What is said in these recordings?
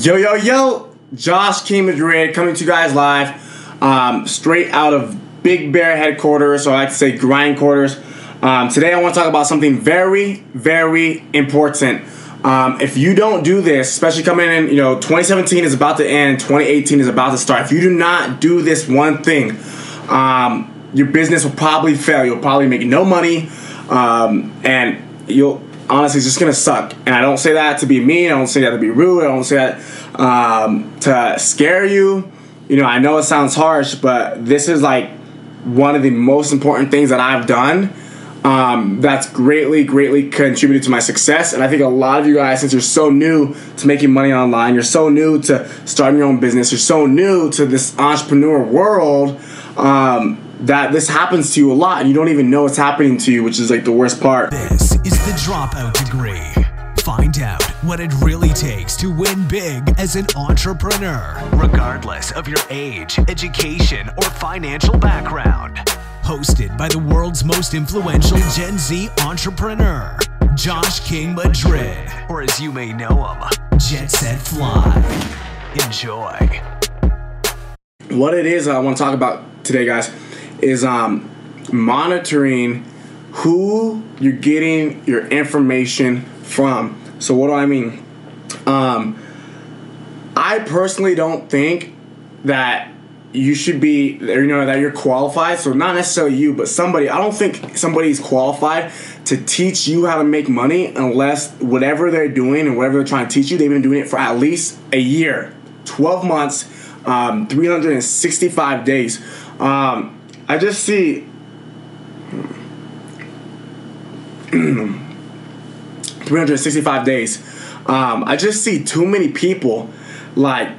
Yo, yo, yo! Josh King Madrid coming to you guys live, um, straight out of Big Bear headquarters, or I like to say grind quarters. Um, today I want to talk about something very, very important. Um, if you don't do this, especially coming in, you know, 2017 is about to end, 2018 is about to start. If you do not do this one thing, um, your business will probably fail. You'll probably make no money, um, and you'll honestly it's just gonna suck. And I don't say that to be mean. I don't say that to be rude. I don't say that um, to scare you. You know, I know it sounds harsh, but this is like one of the most important things that I've done. Um, that's greatly, greatly contributed to my success. And I think a lot of you guys, since you're so new to making money online, you're so new to starting your own business, you're so new to this entrepreneur world, um, that this happens to you a lot and you don't even know it's happening to you, which is like the worst part. This is the Dropout Degree. Find out what it really takes to win big as an entrepreneur, regardless of your age, education, or financial background. Hosted by the world's most influential Gen Z entrepreneur, Josh King Madrid, or as you may know him, Jet Set Fly. Enjoy. what it is I want to talk about today, guys, is um, monitoring who you're getting your information from. So, what do I mean? Um, I personally don't think that you should be, you know, that you're qualified. So, not necessarily you, but somebody. I don't think somebody's qualified to teach you how to make money unless whatever they're doing and whatever they're trying to teach you, they've been doing it for at least a year, 12 months, um, 365 days. Um, I just see 365 days. Um, I just see too many people like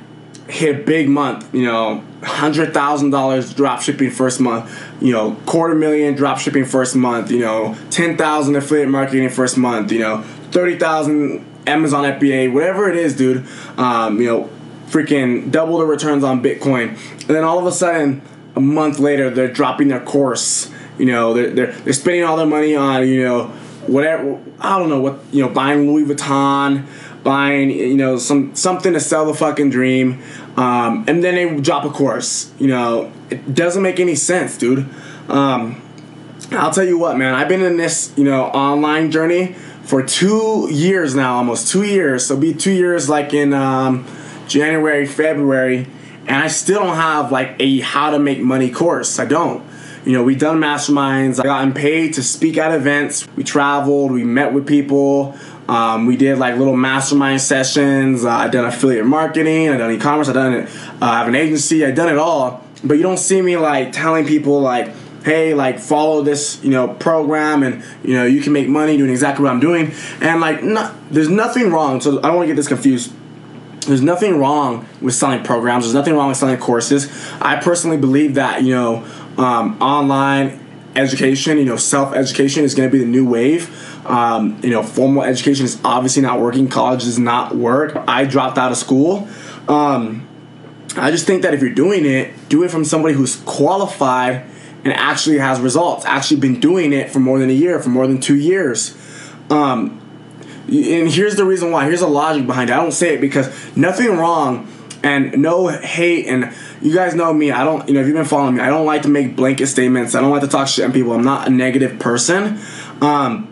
hit big month, you know, hundred thousand dollars drop shipping first month, you know, quarter million drop shipping first month, you know, ten thousand affiliate marketing first month, you know, thirty thousand Amazon FBA, whatever it is, dude. Um, you know, freaking double the returns on Bitcoin, and then all of a sudden, a month later, they're dropping their course. You know, they're they're, they're spending all their money on you know whatever I don't know what you know buying Louis Vuitton, buying you know some something to sell the fucking dream, um, and then they drop a course. You know, it doesn't make any sense, dude. Um, I'll tell you what, man. I've been in this you know online journey for two years now, almost two years. So be two years like in um, January, February, and I still don't have like a how to make money course. I don't. You know, we done masterminds. I gotten paid to speak at events. We traveled. We met with people. Um, we did like little mastermind sessions. Uh, I done affiliate marketing. I done e-commerce. I done it. Uh, I have an agency. I done it all. But you don't see me like telling people like, hey, like follow this, you know, program, and you know you can make money doing exactly what I'm doing. And like, there's nothing wrong. So I don't want to get this confused there's nothing wrong with selling programs. There's nothing wrong with selling courses. I personally believe that you know um, online education, you know, self education is going to be the new wave. Um, you know, formal education is obviously not working. College does not work. I dropped out of school. Um, I just think that if you're doing it, do it from somebody who's qualified and actually has results. Actually, been doing it for more than a year, for more than two years. Um, and here's the reason why. Here's the logic behind it. I don't say it because nothing wrong and no hate. And you guys know me. I don't, you know, if you've been following me, I don't like to make blanket statements. I don't like to talk shit on people. I'm not a negative person. Um,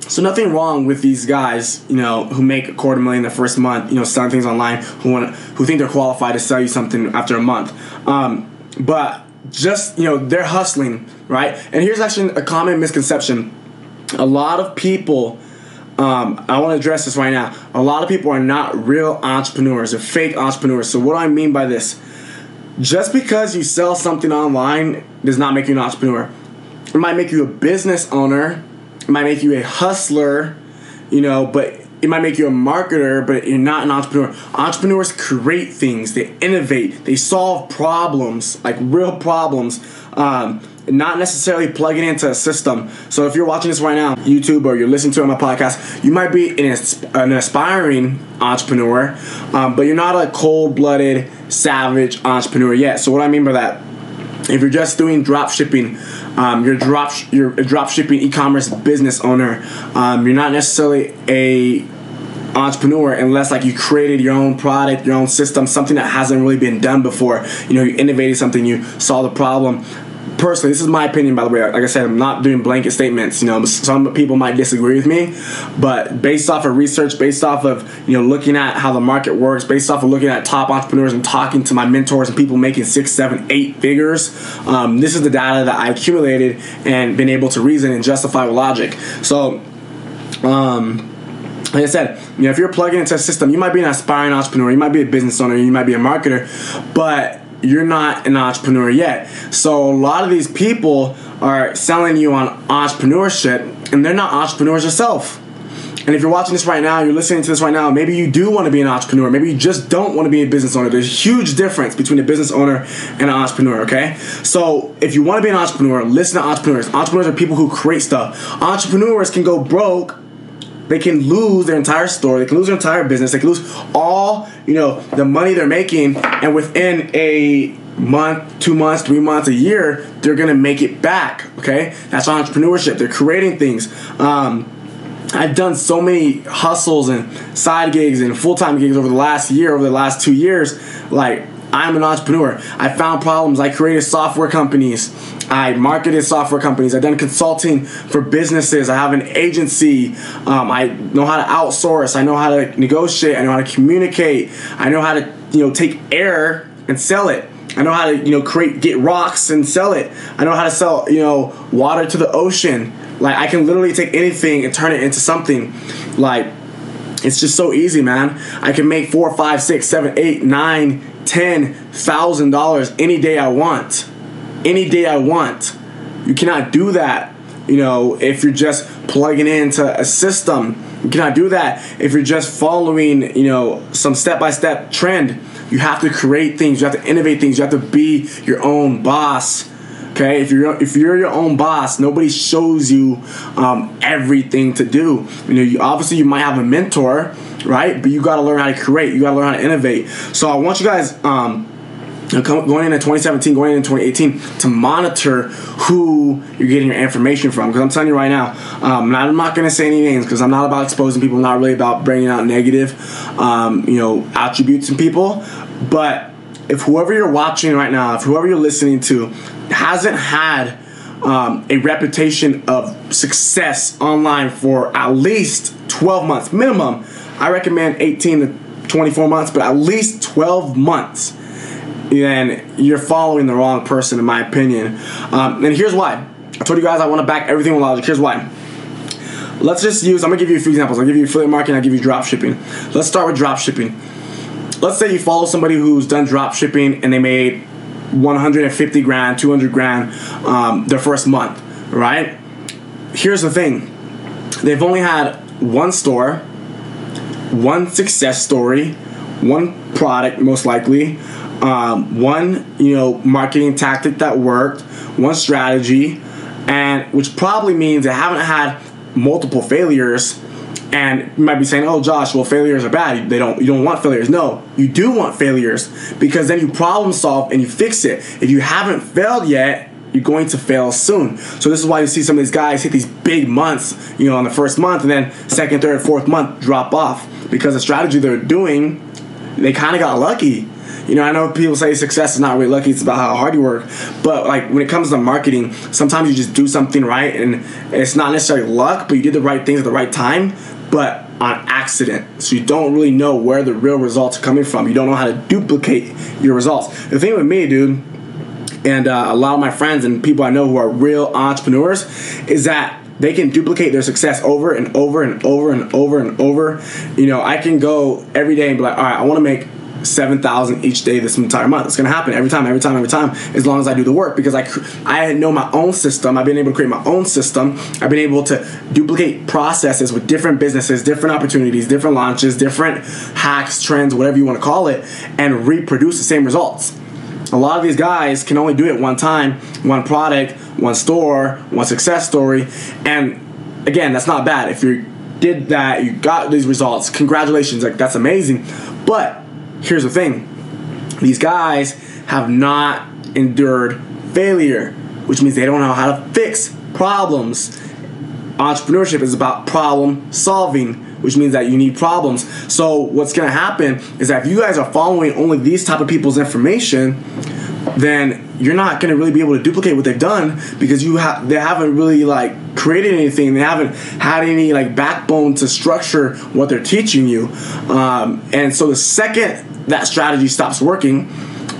so nothing wrong with these guys, you know, who make a quarter million the first month, you know, selling things online, who want, who think they're qualified to sell you something after a month. Um, but just you know, they're hustling, right? And here's actually a common misconception: a lot of people um, I want to address this right now. A lot of people are not real entrepreneurs, they're fake entrepreneurs. So, what do I mean by this? Just because you sell something online does not make you an entrepreneur. It might make you a business owner, it might make you a hustler, you know, but it might make you a marketer, but you're not an entrepreneur. Entrepreneurs create things, they innovate, they solve problems, like real problems. Um, not necessarily plugging into a system. So if you're watching this right now, YouTube, or you're listening to it on my podcast, you might be an, an aspiring entrepreneur, um, but you're not a cold-blooded, savage entrepreneur yet. So what I mean by that, if you're just doing drop shipping, um, you're drop you're a drop shipping e-commerce business owner. Um, you're not necessarily a entrepreneur unless like you created your own product, your own system, something that hasn't really been done before. You know, you innovated something, you solved a problem personally, this is my opinion, by the way. Like I said, I'm not doing blanket statements. You know, some people might disagree with me, but based off of research, based off of you know looking at how the market works, based off of looking at top entrepreneurs and talking to my mentors and people making six, seven, eight figures, um, this is the data that I accumulated and been able to reason and justify with logic. So. Um, like I said, you know, if you're plugging into a system, you might be an aspiring entrepreneur, you might be a business owner, you might be a marketer, but you're not an entrepreneur yet. So a lot of these people are selling you on entrepreneurship and they're not entrepreneurs yourself. And if you're watching this right now, you're listening to this right now, maybe you do want to be an entrepreneur. Maybe you just don't want to be a business owner. There's a huge difference between a business owner and an entrepreneur, okay? So if you want to be an entrepreneur, listen to entrepreneurs. Entrepreneurs are people who create stuff. Entrepreneurs can go broke they can lose their entire store. They can lose their entire business. They can lose all you know the money they're making, and within a month, two months, three months, a year, they're gonna make it back. Okay, that's entrepreneurship. They're creating things. Um, I've done so many hustles and side gigs and full time gigs over the last year, over the last two years. Like I'm an entrepreneur. I found problems. I created software companies. I marketed software companies. I've done consulting for businesses. I have an agency. Um, I know how to outsource. I know how to negotiate. I know how to communicate. I know how to you know take air and sell it. I know how to you know create get rocks and sell it. I know how to sell you know water to the ocean. Like I can literally take anything and turn it into something. Like it's just so easy, man. I can make four, five, six, seven, eight, nine, ten thousand dollars any day I want any day I want. You cannot do that, you know, if you're just plugging into a system. You cannot do that if you're just following, you know, some step by step trend. You have to create things. You have to innovate things. You have to be your own boss. Okay, if you're if you're your own boss, nobody shows you um, everything to do. You know, you, obviously you might have a mentor, right? But you got to learn how to create. You got to learn how to innovate. So I want you guys. Um, going into 2017, going into 2018, to monitor who you're getting your information from. Because I'm telling you right now, um, I'm not going to say any names because I'm not about exposing people. I'm not really about bringing out negative, um, you know, attributes in people. But if whoever you're watching right now, if whoever you're listening to, hasn't had um, a reputation of success online for at least 12 months minimum, I recommend 18 to 24 months, but at least 12 months then you're following the wrong person, in my opinion. Um, and here's why. I told you guys I want to back everything with logic. Here's why. Let's just use, I'm going to give you a few examples. I'll give you affiliate marketing, I'll give you drop shipping. Let's start with drop shipping. Let's say you follow somebody who's done drop shipping and they made 150 grand, 200 grand um, their first month, right? Here's the thing they've only had one store, one success story, one product, most likely, um, one you know marketing tactic that worked, one strategy, and which probably means they haven't had multiple failures. And you might be saying, "Oh, Josh, well, failures are bad. They don't. You don't want failures. No, you do want failures because then you problem solve and you fix it. If you haven't failed yet, you're going to fail soon. So this is why you see some of these guys hit these big months, you know, on the first month, and then second, third, fourth month drop off because the strategy they're doing, they kind of got lucky. You know, I know people say success is not really lucky; it's about how hard you work. But like when it comes to marketing, sometimes you just do something right, and it's not necessarily luck, but you did the right things at the right time, but on accident. So you don't really know where the real results are coming from. You don't know how to duplicate your results. The thing with me, dude, and uh, a lot of my friends and people I know who are real entrepreneurs, is that they can duplicate their success over and over and over and over and over. You know, I can go every day and be like, all right, I want to make seven thousand each day this entire month. It's gonna happen every time, every time, every time. As long as I do the work, because I I know my own system. I've been able to create my own system. I've been able to duplicate processes with different businesses, different opportunities, different launches, different hacks, trends, whatever you want to call it, and reproduce the same results. A lot of these guys can only do it one time, one product, one store, one success story, and again, that's not bad. If you did that, you got these results. Congratulations, like that's amazing. But here's the thing these guys have not endured failure, which means they don't know how to fix problems. Entrepreneurship is about problem solving, which means that you need problems. So what's gonna happen is that if you guys are following only these type of people's information, then you're not going to really be able to duplicate what they've done because you have they haven't really like created anything. They haven't had any like backbone to structure what they're teaching you. Um, and so the second that strategy stops working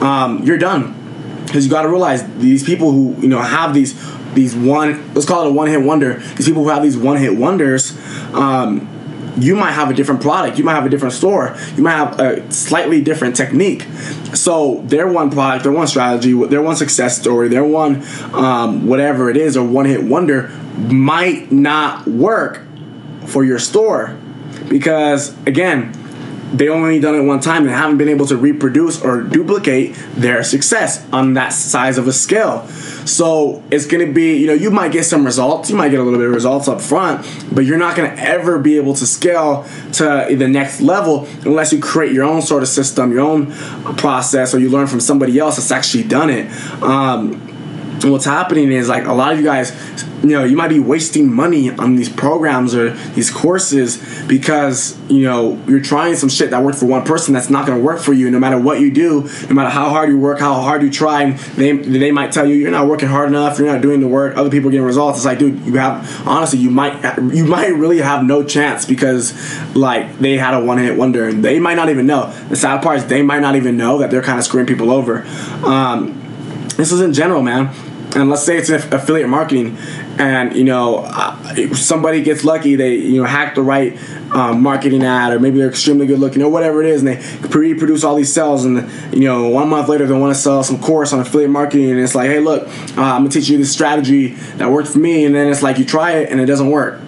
um, you're done. Because you got to realize these people who you know have these these one let's call it a one hit wonder. These people who have these one hit wonders um, you might have a different product, you might have a different store, you might have a slightly different technique. So their one product, their one strategy, their one success story, their one um, whatever it is, or one hit wonder might not work for your store because again they only done it one time and haven't been able to reproduce or duplicate their success on that size of a scale. So it's gonna be, you know, you might get some results, you might get a little bit of results up front, but you're not gonna ever be able to scale to the next level unless you create your own sort of system, your own process, or you learn from somebody else that's actually done it. Um, what's happening is like a lot of you guys you know you might be wasting money on these programs or these courses because you know you're trying some shit that worked for one person that's not going to work for you no matter what you do no matter how hard you work how hard you try they, they might tell you you're not working hard enough you're not doing the work other people are getting results. It's like dude you have honestly you might you might really have no chance because like they had a one-hit wonder and they might not even know. The sad part is they might not even know that they're kind of screwing people over. Um, this is in general man and let's say it's affiliate marketing and you know uh, somebody gets lucky they you know hack the right um, marketing ad or maybe they're extremely good looking or whatever it is and they reproduce all these sales and you know one month later they want to sell some course on affiliate marketing and it's like hey look uh, i'm gonna teach you this strategy that worked for me and then it's like you try it and it doesn't work.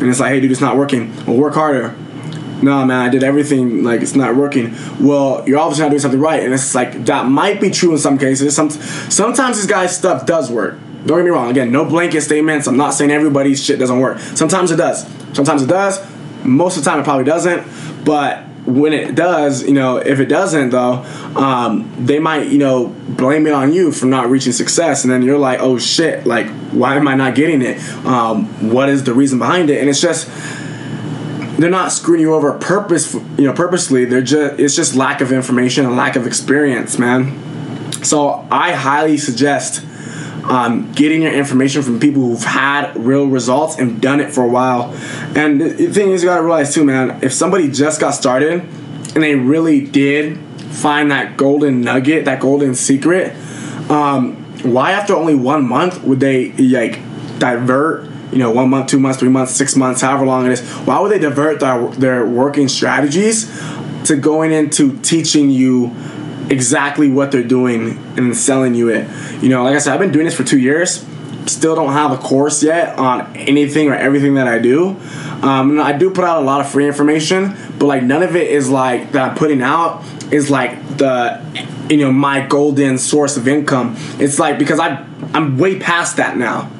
And it's like hey dude it's not working. Well work harder no man i did everything like it's not working. Well you're obviously not doing something right and it's like that might be true in some cases. Some sometimes this guy's stuff does work. Don't get me wrong again no blanket statements. I'm not saying everybody's shit doesn't work. Sometimes it does. Sometimes it does. Most of the time it probably doesn't. But when it does, you know, if it doesn't though, um, they might, you know, blame it on you for not reaching success, and then you're like, oh shit, like why am I not getting it? Um, what is the reason behind it? And it's just they're not screwing you over purpose you know purposely. They're just it's just lack of information and lack of experience man. So i highly suggest um, getting your information from people who've had real results and done it for a while. And the thing is you gotta realize too man if somebody just got started and they really did find that golden nugget that golden secret um, why after only one month would they like divert you know, one month, two months, three months, six months, however long it is, why would they divert their, their working strategies to going into teaching you exactly what they're doing and selling you it? You know, like I said, I've been doing this for two years. Still don't have a course yet on anything or everything that I do. Um, I do put out a lot of free information, but like none of it is like that I'm putting out is like the you know my golden source of income. It's like because I I'm way past that now.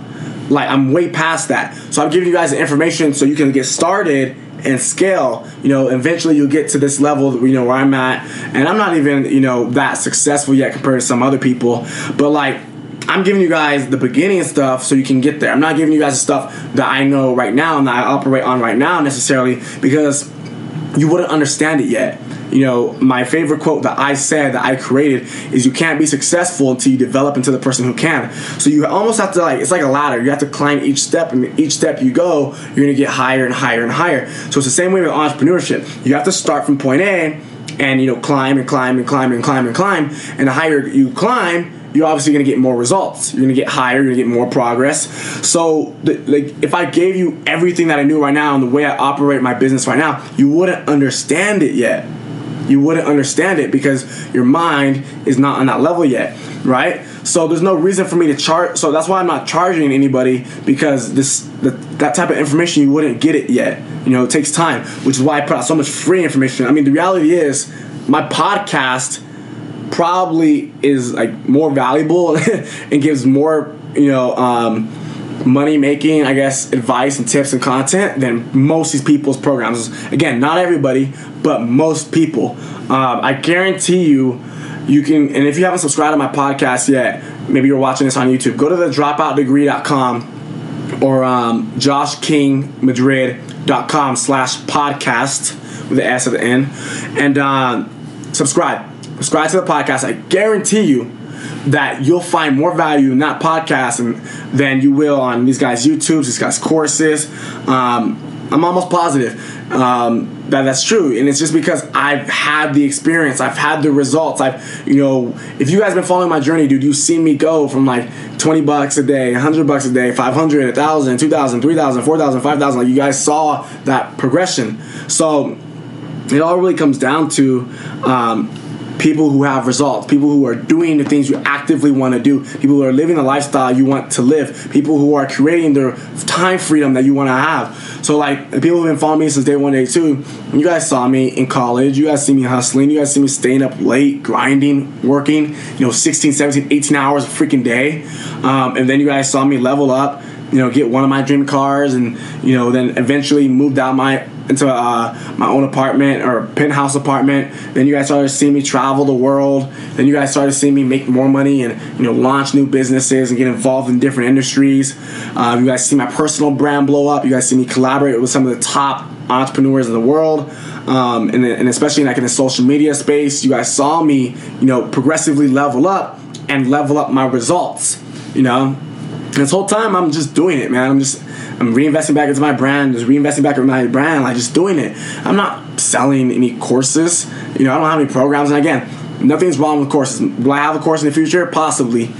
Like I'm way past that. So I'm giving you guys the information so you can get started and scale. You know, eventually you'll get to this level, you know, where I'm at, and I'm not even, you know, that successful yet compared to some other people. But like I'm giving you guys the beginning stuff so you can get there. I'm not giving you guys the stuff that I know right now and that I operate on right now necessarily because you wouldn't understand it yet you know, my favorite quote that I said that I created is you can't be successful until you develop into the person who can. So you almost have to like it's like a ladder. You have to climb each step, and each step you go, you're gonna get higher and higher and higher. So it's the same way with entrepreneurship. You have to start from point A and you know climb and climb and climb and climb and climb. And the higher you climb, you're obviously going to get more results. You're going to get higher. You're going to get more progress. So, the, like, if I gave you everything that I knew right now and the way I operate my business right now, you wouldn't understand it yet you wouldn't understand it because your mind is not on that level yet, right? So there's no reason for me to charge. So that's why I'm not charging anybody because this the, that type of information you wouldn't get it yet. You know, it takes time, which is why I put out so much free information. I mean, the reality is my podcast probably is like more valuable and gives more you know um, money making, I guess, advice and tips and content than most of these people's programs. Again, not everybody, but most people. Um, I guarantee you, you can, and if you haven't subscribed to my podcast yet, maybe you're watching this on YouTube, go to the dropoutdegree.com or um, Josh King Madrid com slash podcast with the S at the end. And uh, subscribe. Subscribe to the podcast. I guarantee you that you'll find more value in that podcast than you will on these guys' YouTubes, these guys' courses. Um, I'm almost positive um, that that's true, and it's just because I've had the experience, I've had the results. I've, you know, if you guys been following my journey, dude, you've seen me go from like 20 bucks a day, 100 bucks a day, 500, 1,000, 2,000, 3,000, 4,000, 5,000. Like you guys saw that progression. So it all really comes down to um, people who have results, people who are doing the things you actively want to do, people who are living the lifestyle you want to live, people who are creating their time freedom that you want to have. So, like, the people who've been following me since day one, day two, you guys saw me in college, you guys see me hustling, you guys see me staying up late, grinding, working, you know, 16, 17, 18 hours a freaking day. Um, and then you guys saw me level up you know, get one of my dream cars, and you know, then eventually moved out my into uh, my own apartment or penthouse apartment. Then you guys started seeing me travel the world. Then you guys started seeing me make more money and you know launch new businesses and get involved in different industries. Uh, you guys see my personal brand blow up. You guys see me collaborate with some of the top entrepreneurs in the world. Um, and, and especially like in the social media space, you guys saw me, you know, progressively level up and level up my results. You know, this whole time I'm just doing it, man. I'm just I'm reinvesting back into my brand, just reinvesting back into my brand, like just doing it. I'm not selling any courses. You know, I don't have any programs. And again, nothing's wrong with courses. Will I have a course in the future? Possibly.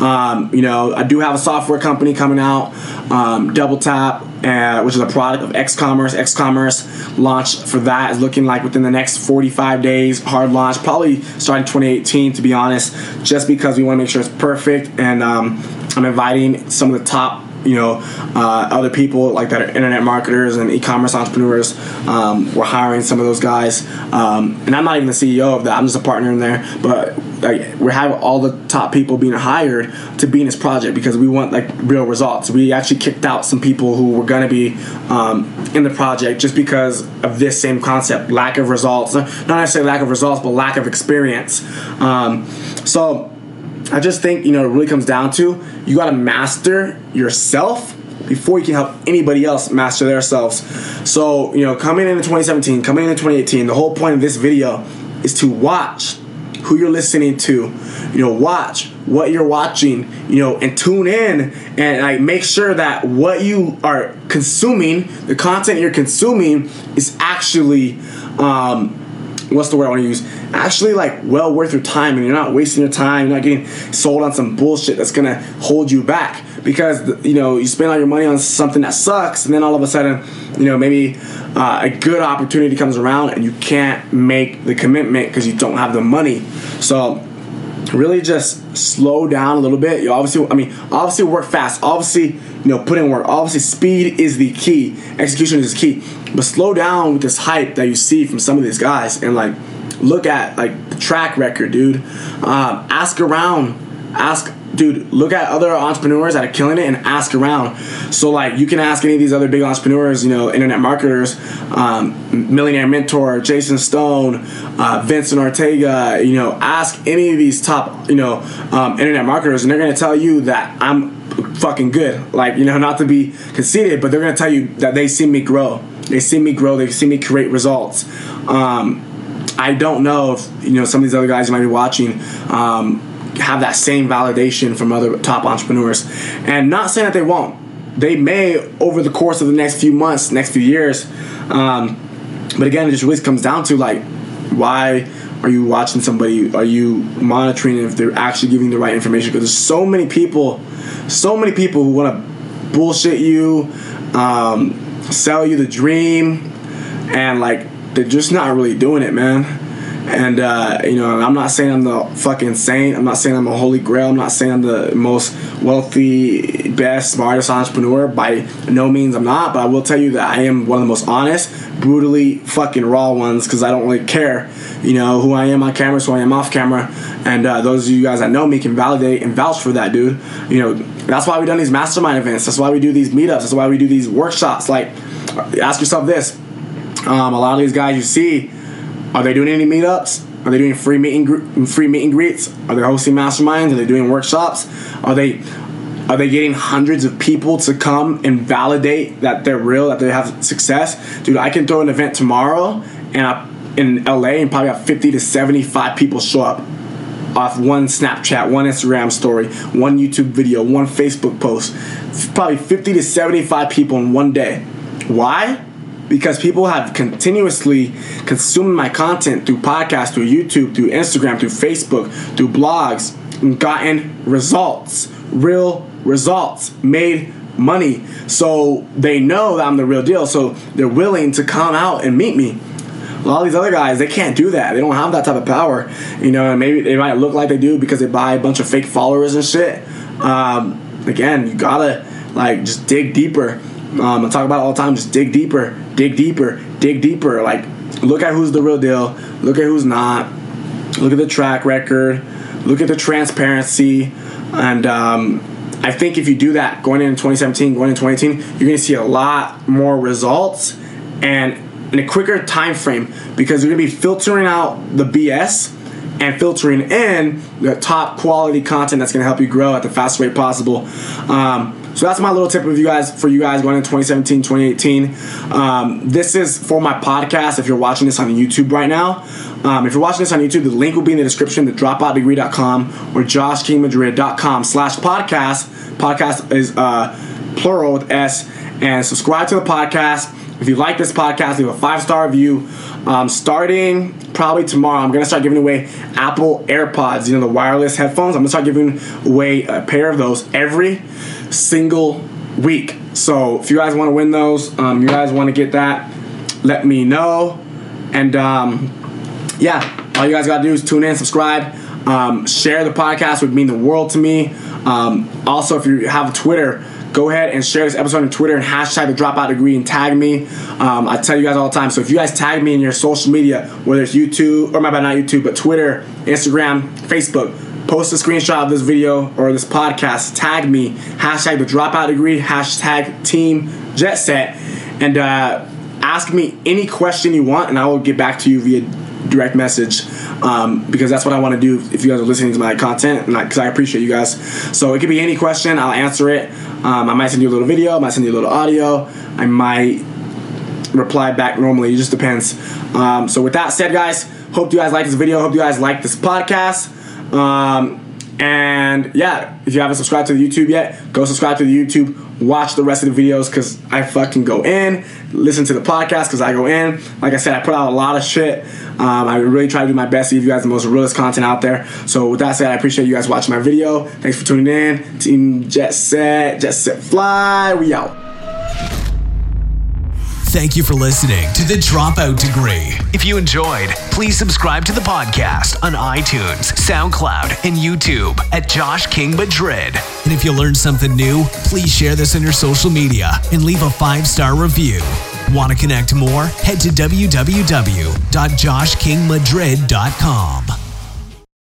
Um, you know, I do have a software company coming out, um, Double Tap, uh, which is a product of X Commerce. X Commerce launch for that is looking like within the next 45 days, hard launch, probably starting 2018 to be honest, just because we want to make sure it's perfect. And um, I'm inviting some of the top you know uh, other people like that are internet marketers and e-commerce entrepreneurs. Um, we're hiring some of those guys. Um, and i'm not even the ceo of that. I'm just a partner in there. But like we're having all the top people being hired to be in this project because we want like real results. We actually kicked out some people who were going to be um, in the project just because of this same concept. Lack of results. Not necessarily lack of results but lack of experience. Um, so I just think, you know, it really comes down to you got to master yourself before you can help anybody else master themselves. So, you know, coming into 2017, coming into 2018, the whole point of this video is to watch who you're listening to. You know, watch what you're watching, you know, and tune in and like make sure that what you are consuming, the content you're consuming is actually um what's the word I want to use? Actually, like well worth your time, and you're not wasting your time. You're not getting sold on some bullshit that's gonna hold you back because you know you spend all your money on something that sucks, and then all of a sudden, you know maybe uh, a good opportunity comes around and you can't make the commitment because you don't have the money. So really just slow down a little bit. You obviously, I mean, obviously work fast. Obviously, you know, put in work. Obviously, speed is the key. Execution is key. But slow down with this hype that you see from some of these guys, and like look at like the track record, dude. Um, ask around. Ask dude, look at other entrepreneurs that are killing it and ask around. So like you can ask any of these other big entrepreneurs, you know, internet marketers, um, Millionaire Mentor, Jason Stone, uh, Vincent Ortega. You know, ask any of these top, you know, um, internet marketers, and they're gonna tell you that I'm fucking good. Like you know, not to be conceited, but they're gonna tell you that they see me grow. They see me grow. They see me create results. Um, I don't know if you know some of these other guys you might be watching. Um, have that same validation from other top entrepreneurs. And not saying that they won't. They may over the course of the next few months, next few years. Um, but again, it just really comes down to like, why are you watching somebody? Are you monitoring if they're actually giving the right information? Because there's so many people, so many people who want to bullshit you, um, sell you the dream, and like they're just not really doing it, man. And uh, you know, I'm not saying I'm the fucking saint. I'm not saying I'm a holy grail. I'm not saying I'm the most wealthy, best, smartest entrepreneur. By no means, I'm not. But I will tell you that I am one of the most honest, brutally fucking raw ones because I don't really care. You know who I am on camera, so I am off camera. And uh, those of you guys that know me can validate and vouch for that, dude. You know, that's why we done these mastermind events. That's why we do these meetups. That's why we do these workshops. Like, ask yourself this: um, a lot of these guys you see are they doing any meetups? Are they doing free meet and free meet and greets? Are they hosting masterminds? Are they doing workshops? Are they Are they getting hundreds of people to come and validate that they're real, that they have success? Dude, I can throw an event tomorrow and I, in LA and probably have 50 to 75 people show up off one Snapchat, one Instagram story, one YouTube video, one Facebook post. Probably 50 to 75 people in one day. Why? Because people have continuously consumed my content through podcasts, through YouTube, through Instagram, through Facebook, through blogs, and gotten results, real results, made money. So they know that I'm the real deal. So they're willing to come out and meet me. A lot of these other guys, they can't do that. They don't have that type of power. You know, maybe they might look like they do because they buy a bunch of fake followers and shit. Um, again, you gotta like just dig deeper. Um, I talk about all the time. Just dig deeper, dig deeper, dig deeper. Like, look at who's the real deal. Look at who's not. Look at the track record. Look at the transparency. And um, I think if you do that going into 2017, going into 2018, you're going to see a lot more results and in a quicker time frame because you're going to be filtering out the BS and filtering in the top quality content that's going to help you grow at the fastest rate possible. Um, so that's my little tip of you guys for you guys going in 2017, 2018. Um, this is for my podcast. If you're watching this on YouTube right now, um, if you're watching this on YouTube, the link will be in the description. The dropoutdegree.com or joshkingmadrid.com slash podcast. Podcast is uh, plural with S. And subscribe to the podcast. If you like this podcast, leave a five star review. Um, starting probably tomorrow, I'm gonna start giving away Apple AirPods. You know the wireless headphones. I'm gonna start giving away a pair of those every single week. So if you guys want to win those, um, you guys want to get that, let me know. And um, yeah, all you guys gotta do is tune in, subscribe, um, share the podcast would mean the world to me. Um, also, if you have a Twitter, go ahead and share this episode on Twitter and hashtag the dropout degree and tag me. Um, I tell you guys all the time. So if you guys tag me in your social media, whether it's YouTube or my bad not YouTube, but Twitter, Instagram, Facebook, post a screenshot of this video or this podcast, tag me, hashtag the dropout degree, hashtag team jet set, and uh, ask me any question you want, and I will get back to you via direct message um, because that's what I want to do if you guys are listening to my content because I, I, appreciate you guys. So it could be any question, I'll answer it. Um, I might send you a little video, I might send you a little audio, I might reply back normally. It just depends. Um, so with that said, guys, hope you guys like this video. Hope you guys like this podcast. Um, and yeah, if you haven't subscribed to the YouTube yet, go subscribe to the YouTube. Watch the rest of the videos because I fucking go in. Listen to the podcast because I go in. Like I said, I put out a lot of shit. Um, I really try to do my best to give you guys the most realist content out there. So with that said, I appreciate you guys watching my video. Thanks for tuning in. Team Jet Set, Jet Set Fly. We out. Thank you for listening to The Dropout Degree. If you enjoyed, please subscribe to the podcast on iTunes, SoundCloud, and YouTube at Josh King Madrid. And if you learned something new, please share this on your social media and leave a five star review. Want to connect more? Head to www.joshkingmadrid.com.